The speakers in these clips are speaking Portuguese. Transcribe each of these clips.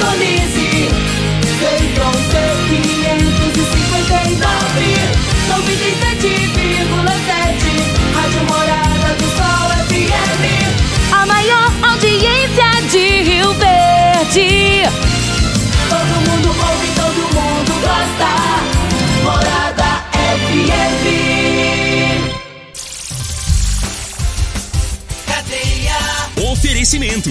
Sintonize. Feitron T559. 97,7. Rádio Morada do Sol FM. A maior audiência de Rio Verde. Todo mundo ouve, todo mundo gosta. Morada FM. Cadeia. Oferecimento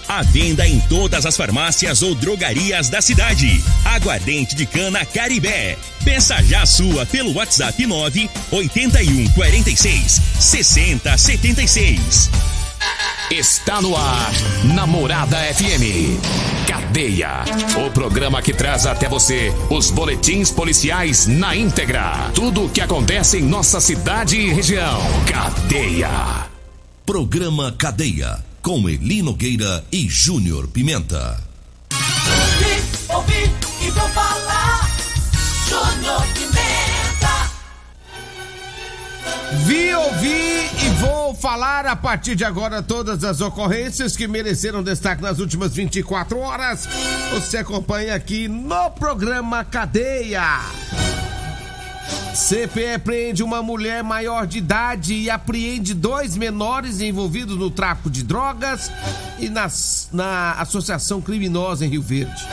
A venda em todas as farmácias ou drogarias da cidade. Aguardente de cana Caribé. Peça já a sua pelo WhatsApp 9 81 46 60 76. Está no ar, Namorada FM. Cadeia. O programa que traz até você os boletins policiais na íntegra. Tudo o que acontece em nossa cidade e região. Cadeia. Programa Cadeia, com Eli Nogueira e Júnior Pimenta. Ouvi, ouvi e vou falar. Júnior Pimenta. Vi, ouvi e vou falar a partir de agora todas as ocorrências que mereceram destaque nas últimas 24 horas. Você acompanha aqui no programa Cadeia. CPE prende uma mulher maior de idade e apreende dois menores envolvidos no tráfico de drogas e nas, na associação criminosa em Rio Verde.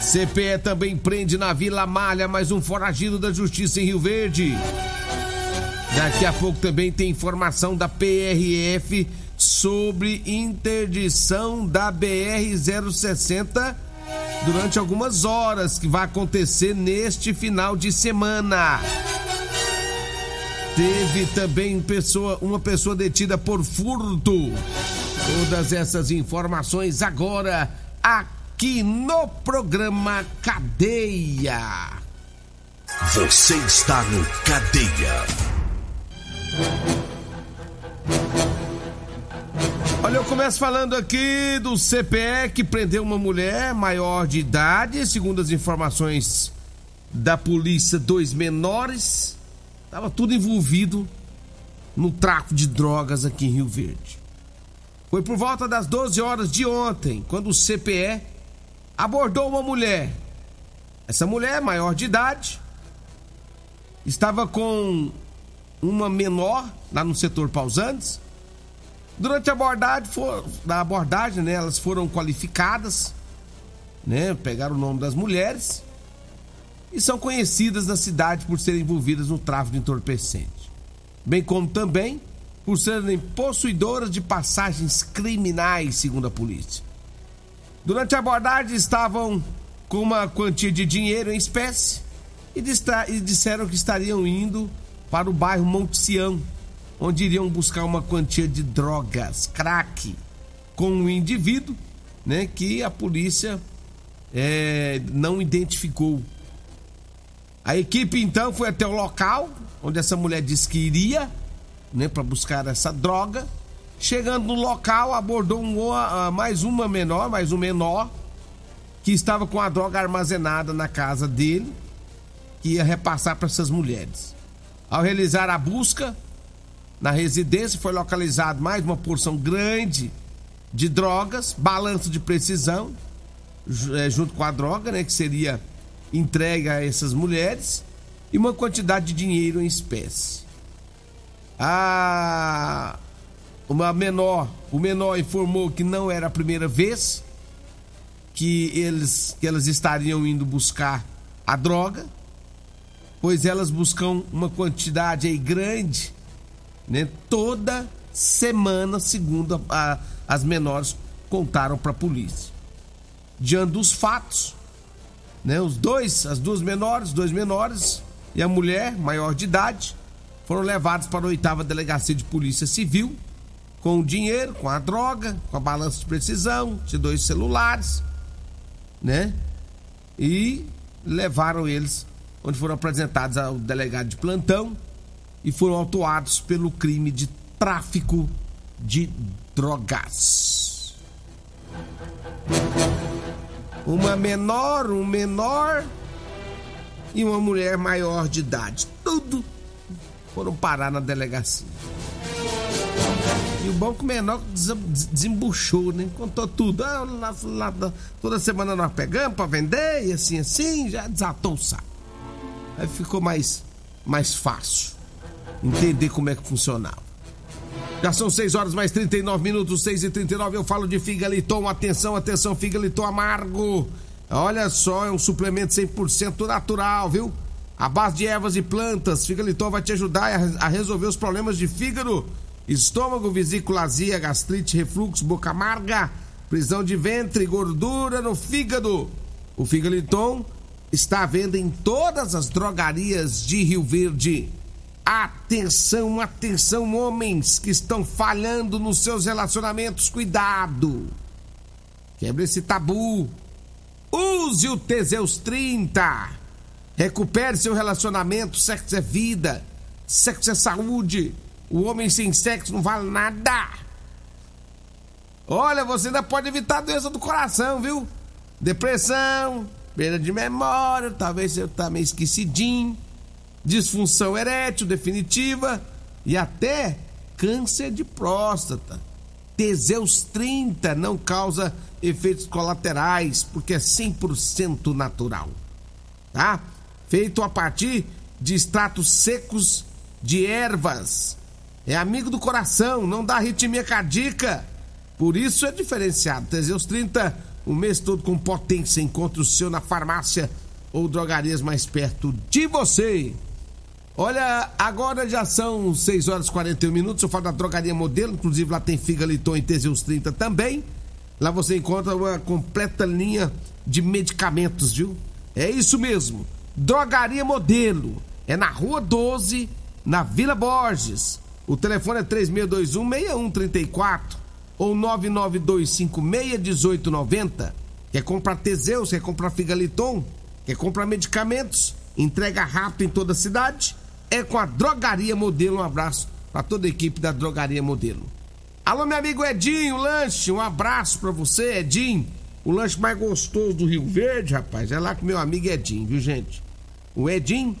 CPE também prende na Vila Malha mais um foragido da justiça em Rio Verde. Daqui a pouco também tem informação da PRF sobre interdição da BR-060 durante algumas horas que vai acontecer neste final de semana. Teve também pessoa, uma pessoa detida por furto. Todas essas informações agora aqui no programa Cadeia. Você está no Cadeia. Olha, eu começo falando aqui do CPE que prendeu uma mulher maior de idade, segundo as informações da polícia, dois menores. Tava tudo envolvido no tráfico de drogas aqui em Rio Verde. Foi por volta das 12 horas de ontem, quando o CPE abordou uma mulher. Essa mulher, maior de idade, estava com uma menor lá no setor Pausantes. Durante a abordagem, for, da abordagem, né, elas foram qualificadas, né, pegaram o nome das mulheres e são conhecidas na cidade por serem envolvidas no tráfico de entorpecente, bem como também por serem possuidoras de passagens criminais, segundo a polícia. Durante a abordagem estavam com uma quantia de dinheiro em espécie e, e disseram que estariam indo para o bairro Monte Sião, onde iriam buscar uma quantia de drogas, crack, com um indivíduo, né, que a polícia é, não identificou. A equipe então foi até o local onde essa mulher disse que iria, né, para buscar essa droga. Chegando no local, abordou um, uh, mais uma menor, mais um menor, que estava com a droga armazenada na casa dele, que ia repassar para essas mulheres. Ao realizar a busca na residência, foi localizado mais uma porção grande de drogas, balanço de precisão, é, junto com a droga, né, que seria entregue a essas mulheres, e uma quantidade de dinheiro em espécie. A uma menor, o menor informou que não era a primeira vez que eles que elas estariam indo buscar a droga, pois elas buscam uma quantidade aí grande, né? Toda semana, segundo a, a, as menores contaram para a polícia. Diante dos fatos, né? Os dois, as duas menores, dois menores e a mulher maior de idade foram levados para a oitava delegacia de polícia civil com o dinheiro, com a droga, com a balança de precisão, de dois celulares, né? E levaram eles onde foram apresentados ao delegado de plantão e foram autuados pelo crime de tráfico de drogas. Uma menor, um menor e uma mulher maior de idade. Tudo foram parar na delegacia. E o banco menor desembuchou, né? Contou tudo. Ah, lá, lá, toda semana nós pegamos para vender e assim, assim, já desatou o saco. Aí ficou mais, mais fácil entender como é que funcionava. Já são 6 horas mais 39 minutos, 6 e 39 Eu falo de figaliton. Atenção, atenção, figaliton amargo. Olha só, é um suplemento 100% natural, viu? A base de ervas e plantas. Figaliton vai te ajudar a resolver os problemas de fígado estômago, vesícula azia, gastrite, refluxo, boca amarga, prisão de ventre, gordura no fígado. O Figaliton está à venda em todas as drogarias de Rio Verde. Atenção, atenção, homens que estão falhando nos seus relacionamentos, cuidado. Quebre esse tabu. Use o Teseus 30. Recupere seu relacionamento. Sexo é vida. Sexo é saúde. O homem sem sexo não vale nada. Olha, você ainda pode evitar a doença do coração, viu? Depressão, perda de memória, talvez tá meio esquecidinho, disfunção erétil definitiva e até câncer de próstata. Teseus 30 não causa efeitos colaterais porque é 100% natural. Tá? Feito a partir de extratos secos de ervas é amigo do coração, não dá arritmia cardíaca. Por isso é diferenciado. Teseus 30, o mês todo com potência. Encontre o seu na farmácia ou drogarias mais perto de você. Olha, agora já são 6 horas e 41 minutos. Eu falo da drogaria modelo, inclusive lá tem Figaliton e Teseus 30 também. Lá você encontra uma completa linha de medicamentos, viu? É isso mesmo. Drogaria Modelo. É na Rua 12, na Vila Borges. O telefone é 3621-6134 ou 992561890. Quer comprar Teseus, quer comprar Figaliton, quer comprar medicamentos, entrega rápido em toda a cidade? É com a Drogaria Modelo. Um abraço para toda a equipe da Drogaria Modelo. Alô, meu amigo Edinho, lanche, um abraço para você, Edinho. O lanche mais gostoso do Rio Verde, rapaz, é lá com meu amigo Edinho, viu, gente? O Edinho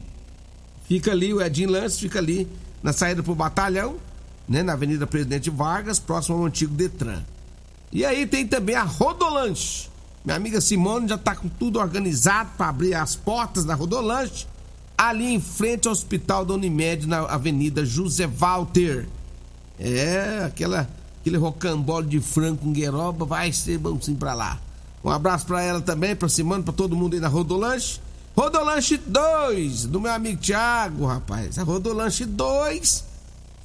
fica ali, o Edinho Lanche fica ali na saída pro batalhão, né, na Avenida Presidente Vargas, próximo ao antigo Detran. E aí tem também a Rodolanche. Minha amiga Simone já tá com tudo organizado para abrir as portas da Rodolanche, ali em frente ao Hospital da Unimed, na Avenida José Walter. É, aquela, aquele rocambole de frango com gueroba vai ser bonzinho pra lá. Um abraço para ela também, pra Simone, pra todo mundo aí na Rodolanche. Rodolanche 2, do meu amigo Thiago, rapaz. A Rodolanche 2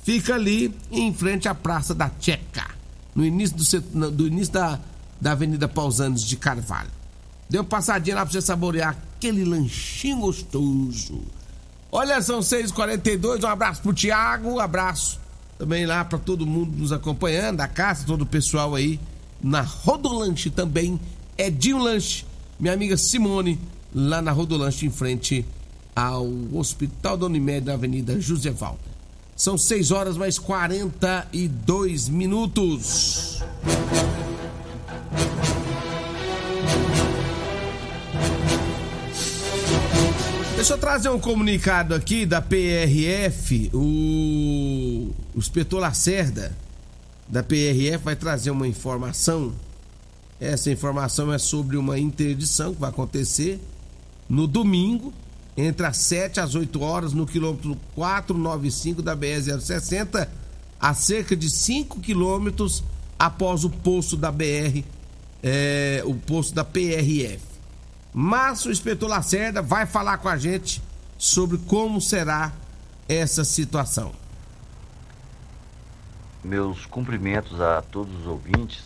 fica ali em frente à Praça da Checa, no início do, do início da, da Avenida Pausanes de Carvalho. Deu passadinha lá pra você saborear aquele lanchinho gostoso. Olha, são 6h42, um abraço pro Thiago, um abraço também lá para todo mundo nos acompanhando, a casa, todo o pessoal aí na Rodolanche também. Edinho Lanche, minha amiga Simone, lá na Rodolanche, em frente ao Hospital da Unimed, na Avenida José Walter. São 6 horas mais 42 minutos. Deixa eu trazer um comunicado aqui da PRF. O, o inspetor Lacerda, da PRF, vai trazer uma informação. Essa informação é sobre uma interdição que vai acontecer no domingo, entre as 7 às 8 horas, no quilômetro 495 da BR-060, a cerca de 5 quilômetros após o posto da BR, é, o posto da PRF. Mas o inspetor Lacerda vai falar com a gente sobre como será essa situação. Meus cumprimentos a todos os ouvintes.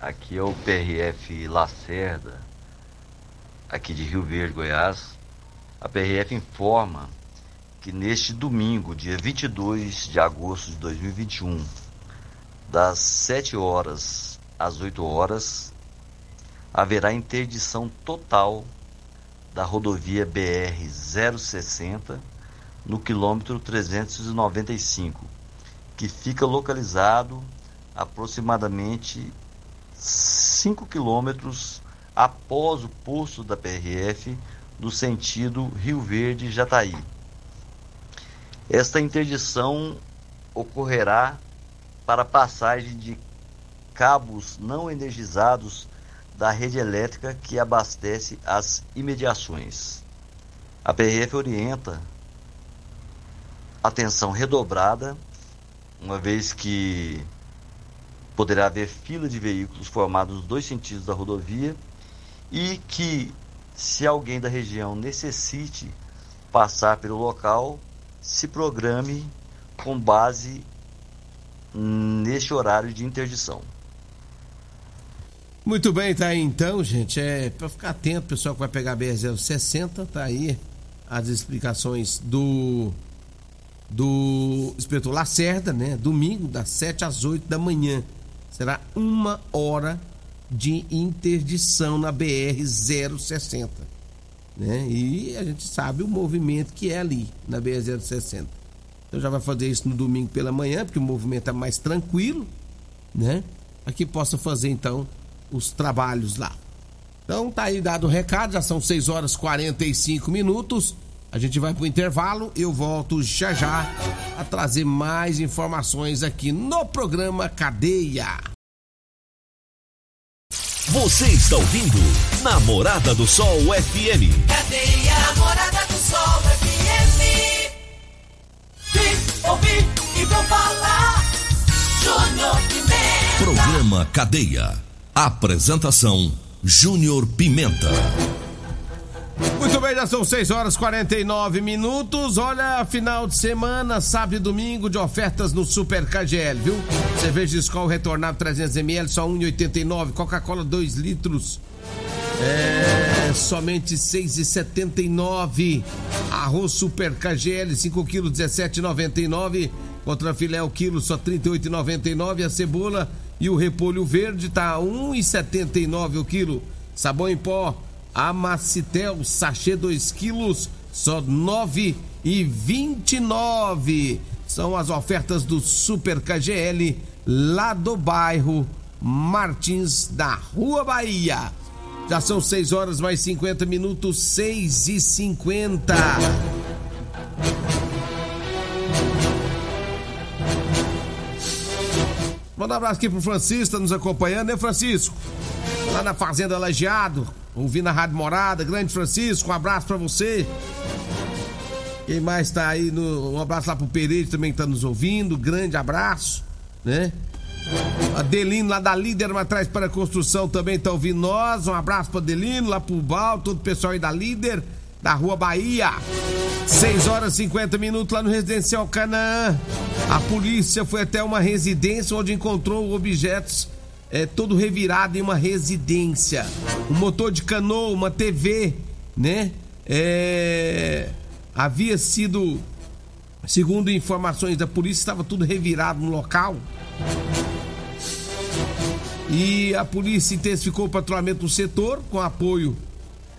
Aqui é o PRF Lacerda, aqui de Rio Verde, Goiás, a PRF informa que neste domingo, dia 22 de agosto de 2021, das 7 horas às 8 horas, haverá interdição total da rodovia BR 060 no quilômetro 395, que fica localizado aproximadamente 5 quilômetros após o posto da PRF no sentido Rio Verde Jataí. Esta interdição ocorrerá para passagem de cabos não energizados da rede elétrica que abastece as imediações. A PRF orienta atenção redobrada, uma vez que poderá haver fila de veículos formados nos dois sentidos da rodovia e que, se alguém da região necessite passar pelo local, se programe com base neste horário de interdição. Muito bem, tá aí então, gente. É para ficar atento, pessoal que vai pegar a BR-060, tá aí as explicações do do inspetor Lacerda, né? Domingo, das 7 às 8 da manhã. Será uma hora de interdição na BR-060. Né? E a gente sabe o movimento que é ali na BR-060. Então já vai fazer isso no domingo pela manhã, porque o movimento é mais tranquilo, né? Aqui possa fazer então os trabalhos lá. Então tá aí dado o recado, já são 6 horas e 45 minutos. A gente vai pro intervalo, eu volto já já a trazer mais informações aqui no programa Cadeia. Você está ouvindo Namorada do Sol FM. Cadeia Namorada do Sol FM. Vim, ouvi e vou falar. Júnior Pimenta. Programa Cadeia. Apresentação Júnior Pimenta. Muito bem, já são 6 horas e 49 minutos. Olha, final de semana, sábado e domingo de ofertas no Super KGL, viu? Cerveja de Skol retornado 300ml, só 1,89. Coca-Cola 2 litros, é somente 6,79. Arroz Super KGL 5 kg 17,99. Contra filé o quilo só 38,99. A cebola e o repolho verde tá 1,79 o quilo. Sabão em pó Amacitel sachê 2 quilos só 9,29. São as ofertas do Super KGL lá do bairro Martins da Rua Bahia. Já são 6 horas mais 50 minutos, 6 e 50. Um abraço aqui pro Francisco, tá nos acompanhando, né, Francisco? Lá na Fazenda Lajeado, ouvindo a Rádio Morada. Grande Francisco, um abraço pra você. Quem mais tá aí? No, um abraço lá pro Pereira também que tá nos ouvindo. Grande abraço, né? Adelino lá da Líder Atrás para a Construção também tá ouvindo nós. Um abraço pro Adelino, lá pro Bal, todo o pessoal aí da Líder, da Rua Bahia. 6 horas e 50 minutos lá no Residencial Canaã. A polícia foi até uma residência onde encontrou objetos é, todo revirado em uma residência. Um motor de canoa, uma TV, né? É, havia sido, segundo informações da polícia, estava tudo revirado no local. E a polícia intensificou o patrulhamento no setor com apoio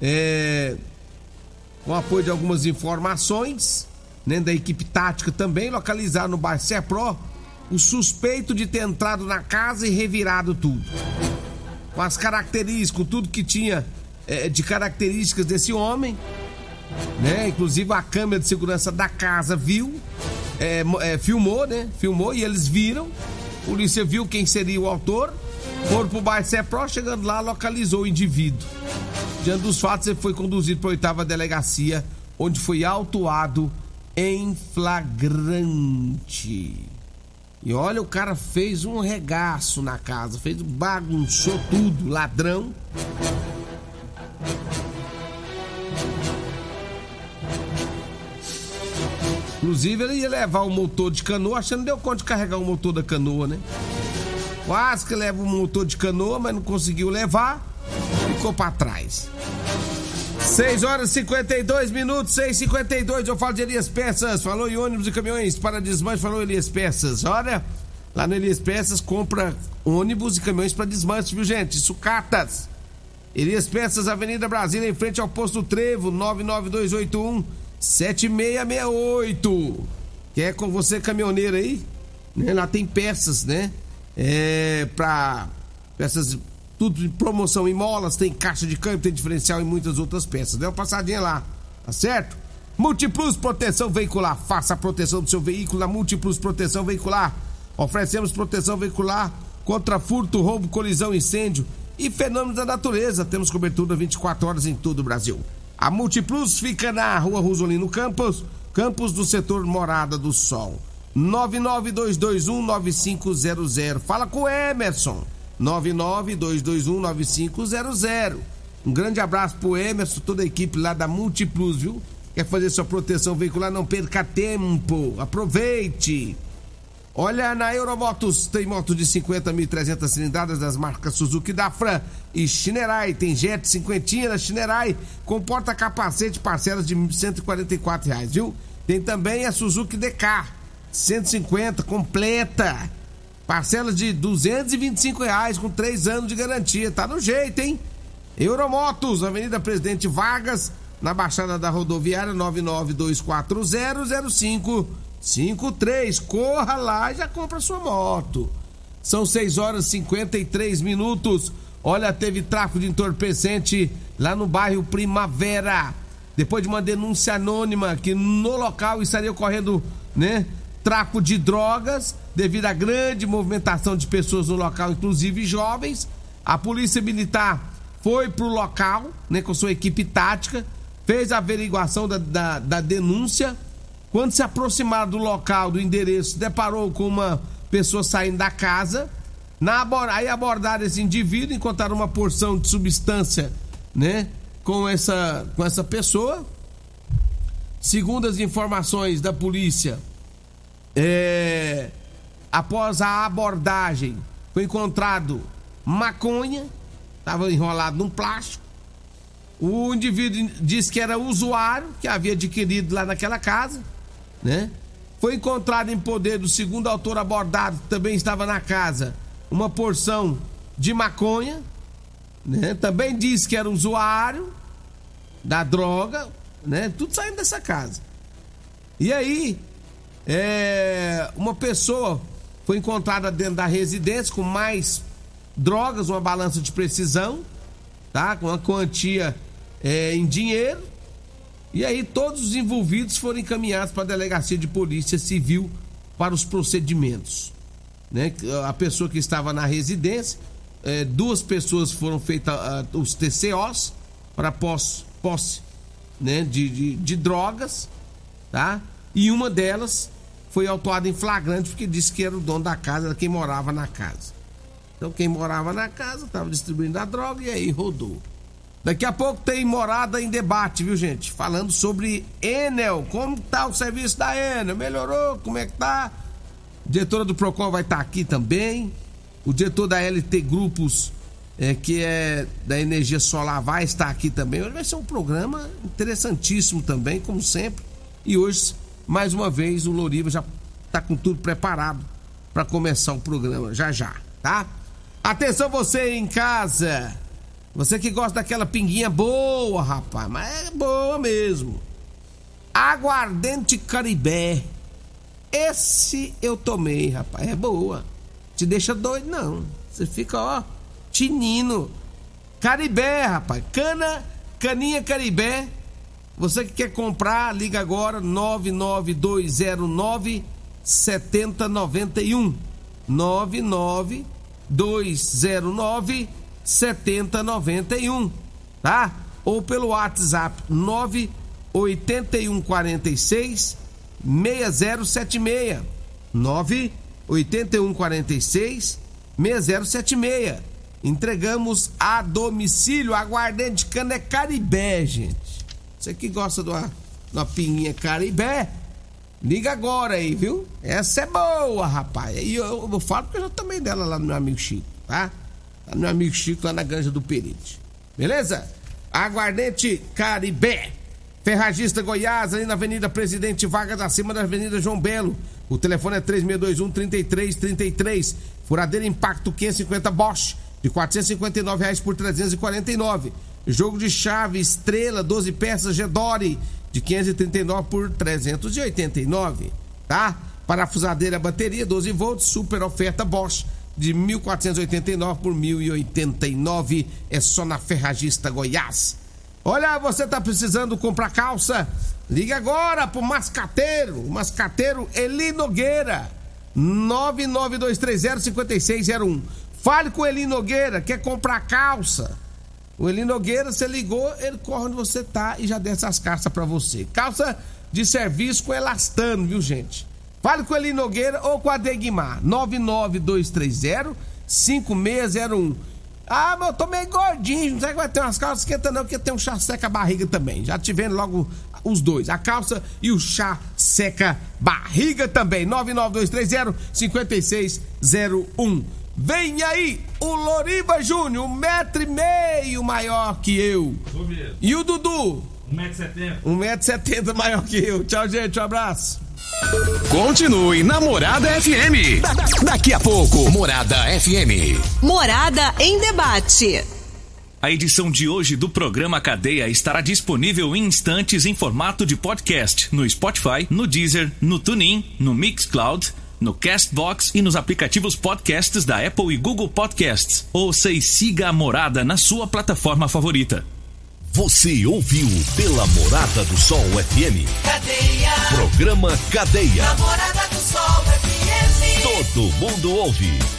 é, com apoio de algumas informações, né, da equipe tática também, localizar no bairro Serpro o suspeito de ter entrado na casa e revirado tudo. Com as características, tudo que tinha é, de características desse homem, né? Inclusive a câmera de segurança da casa viu, é, é, filmou, né? Filmou e eles viram. A polícia viu quem seria o autor. Foram pro bairro Serpro, chegando lá, localizou o indivíduo. Diante dos fatos, ele foi conduzido para a oitava delegacia, onde foi autuado em flagrante. E olha, o cara fez um regaço na casa, fez bagunçou tudo, ladrão. Inclusive, ele ia levar o motor de canoa, achando que deu conta de carregar o motor da canoa, né? Quase que leva o motor de canoa, mas não conseguiu levar, ficou para trás. 6 horas e 52 minutos, 6 e 52 Eu falo de Elias Peças. Falou em ônibus e caminhões para desmanche. Falou Elias Peças. Olha, Lá no Elias Peças compra ônibus e caminhões para desmanche, viu gente? Sucatas. Elias Peças, Avenida Brasília, em frente ao posto Trevo, 99281 7668. Quer com você caminhoneiro aí? Né? Lá tem peças, né? É, pra peças tudo de promoção em molas, tem caixa de câmbio, tem diferencial e muitas outras peças. Dê uma passadinha lá, tá certo? Multiplus Proteção Veicular. Faça a proteção do seu veículo na Multiplus Proteção Veicular. Oferecemos proteção veicular contra furto, roubo, colisão, incêndio e fenômenos da natureza. Temos cobertura 24 horas em todo o Brasil. A Multiplus fica na rua Rosolino Campos, campus do setor Morada do Sol. 992219500. Fala com o Emerson. 992219500. Um grande abraço pro Emerson, toda a equipe lá da Multiplus, viu? Quer fazer sua proteção veicular? Não perca tempo. Aproveite. Olha, na Euromotos tem motos de 50.300 cilindradas das marcas Suzuki Dafran e Shinerai. Tem Jet 50 da Shinerai com porta-capacete, parcelas de 144 reais, viu? Tem também a Suzuki DK 150 completa. Parcelas de 225 reais com 3 anos de garantia. Tá no jeito, hein? Euromotos, Avenida Presidente Vargas, na Baixada da Rodoviária 992400553. Corra lá e já compra sua moto. São 6 horas e 53 minutos. Olha, teve tráfico de entorpecente lá no bairro Primavera. Depois de uma denúncia anônima que no local estaria ocorrendo, né, tráfico de drogas devido à grande movimentação de pessoas no local, inclusive jovens. A polícia militar foi pro local, né, com sua equipe tática, fez a averiguação da, da, da denúncia. Quando se aproximaram do local, do endereço, deparou com uma pessoa saindo da casa. Na, aí abordaram esse indivíduo, encontraram uma porção de substância, né? Com essa, com essa pessoa. Segundo as informações da polícia, é, após a abordagem, foi encontrado maconha, estava enrolado num plástico. O indivíduo disse que era usuário, que havia adquirido lá naquela casa, né? Foi encontrado em poder do segundo autor abordado, que também estava na casa, uma porção de maconha, né? Também disse que era usuário da droga, né? Tudo saindo dessa casa. E aí, é, uma pessoa foi encontrada dentro da residência com mais drogas, uma balança de precisão, tá? Com uma quantia é, em dinheiro. E aí todos os envolvidos foram encaminhados para a delegacia de polícia civil para os procedimentos. Né? A pessoa que estava na residência, é, duas pessoas foram feitas uh, os TCOs para posse, posse né? de, de, de drogas, tá? E uma delas foi autuada em flagrante porque disse que era o dono da casa, era quem morava na casa. Então quem morava na casa estava distribuindo a droga e aí rodou. Daqui a pouco tem morada em debate, viu gente? Falando sobre Enel, como tá o serviço da Enel? Melhorou? Como é que tá? A diretora do Procon vai estar tá aqui também. O diretor da LT Grupos, é, que é da energia solar, vai estar aqui também. Hoje vai ser um programa interessantíssimo também, como sempre. E hoje, mais uma vez, o Loriva já está com tudo preparado para começar o programa já já, tá? Atenção você em casa. Você que gosta daquela pinguinha boa, rapaz, mas é boa mesmo. Aguardente Caribé. Esse eu tomei, rapaz, é boa. Te deixa doido não. Você fica, ó, tinino. Caribé, rapaz. Cana, caninha Caribé. Você que quer comprar, liga agora 99209 7091. 99209 7091, tá? Ou pelo WhatsApp 98146 6076. 98146 6076. Entregamos a domicílio aguardente cana é Caribé, gente. Você que gosta de uma, de uma pinguinha Caribé, liga agora aí, viu? Essa é boa, rapaz. E eu, eu, eu falo porque eu já tomei dela lá no meu amigo Chico, tá? Lá no meu amigo Chico, lá na Granja do Perite. Beleza? Aguardente Caribé. Ferragista Goiás, ali na Avenida Presidente Vargas, acima da Avenida João Belo. O telefone é 3621-3333. Furadeira Impacto 550 Bosch, de 459 reais por 349. Jogo de chave Estrela, 12 peças Gedore, de 539 por 389, tá? Parafusadeira bateria 12 volts, super oferta Bosch de 1489 por 1089, é só na Ferragista Goiás. Olha, você tá precisando comprar calça? Liga agora pro Mascateiro, Mascateiro Eli Nogueira, 992305601. Fale com Eli Nogueira, quer comprar calça? O Eli Nogueira, você ligou, ele corre onde você tá e já desce as calças para você. Calça de serviço com elastano, viu, gente? Fale com o Eli Nogueira ou com a Degmar. 99230 5601. Ah, mas eu tô meio gordinho, não sei que vai ter umas calças esquenta não, porque tem um chá seca barriga também. Já vendo logo os dois, a calça e o chá seca barriga também. 99230 5601. Vem aí o Loriba Júnior, um metro e meio maior que eu. E o Dudu? 1,70m. 1,70m maior que eu. Tchau, gente, um abraço. Continue na Morada FM. Da- da- Daqui a pouco, Morada FM. Morada em debate. A edição de hoje do programa Cadeia estará disponível em instantes em formato de podcast no Spotify, no Deezer, no TuneIn, no Mixcloud, no Castbox e nos aplicativos podcasts da Apple e Google Podcasts. Ouça e siga a Morada na sua plataforma favorita. Você ouviu pela Morada do Sol FM. Cadeia. Programa Cadeia. Namorada do Sol FM. Todo mundo ouve.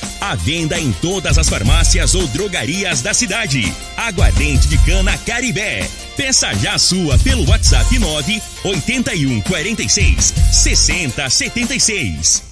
À venda em todas as farmácias ou drogarias da cidade. Aguardente de cana Caribé. Peça já sua pelo WhatsApp 9 81 46 60 76.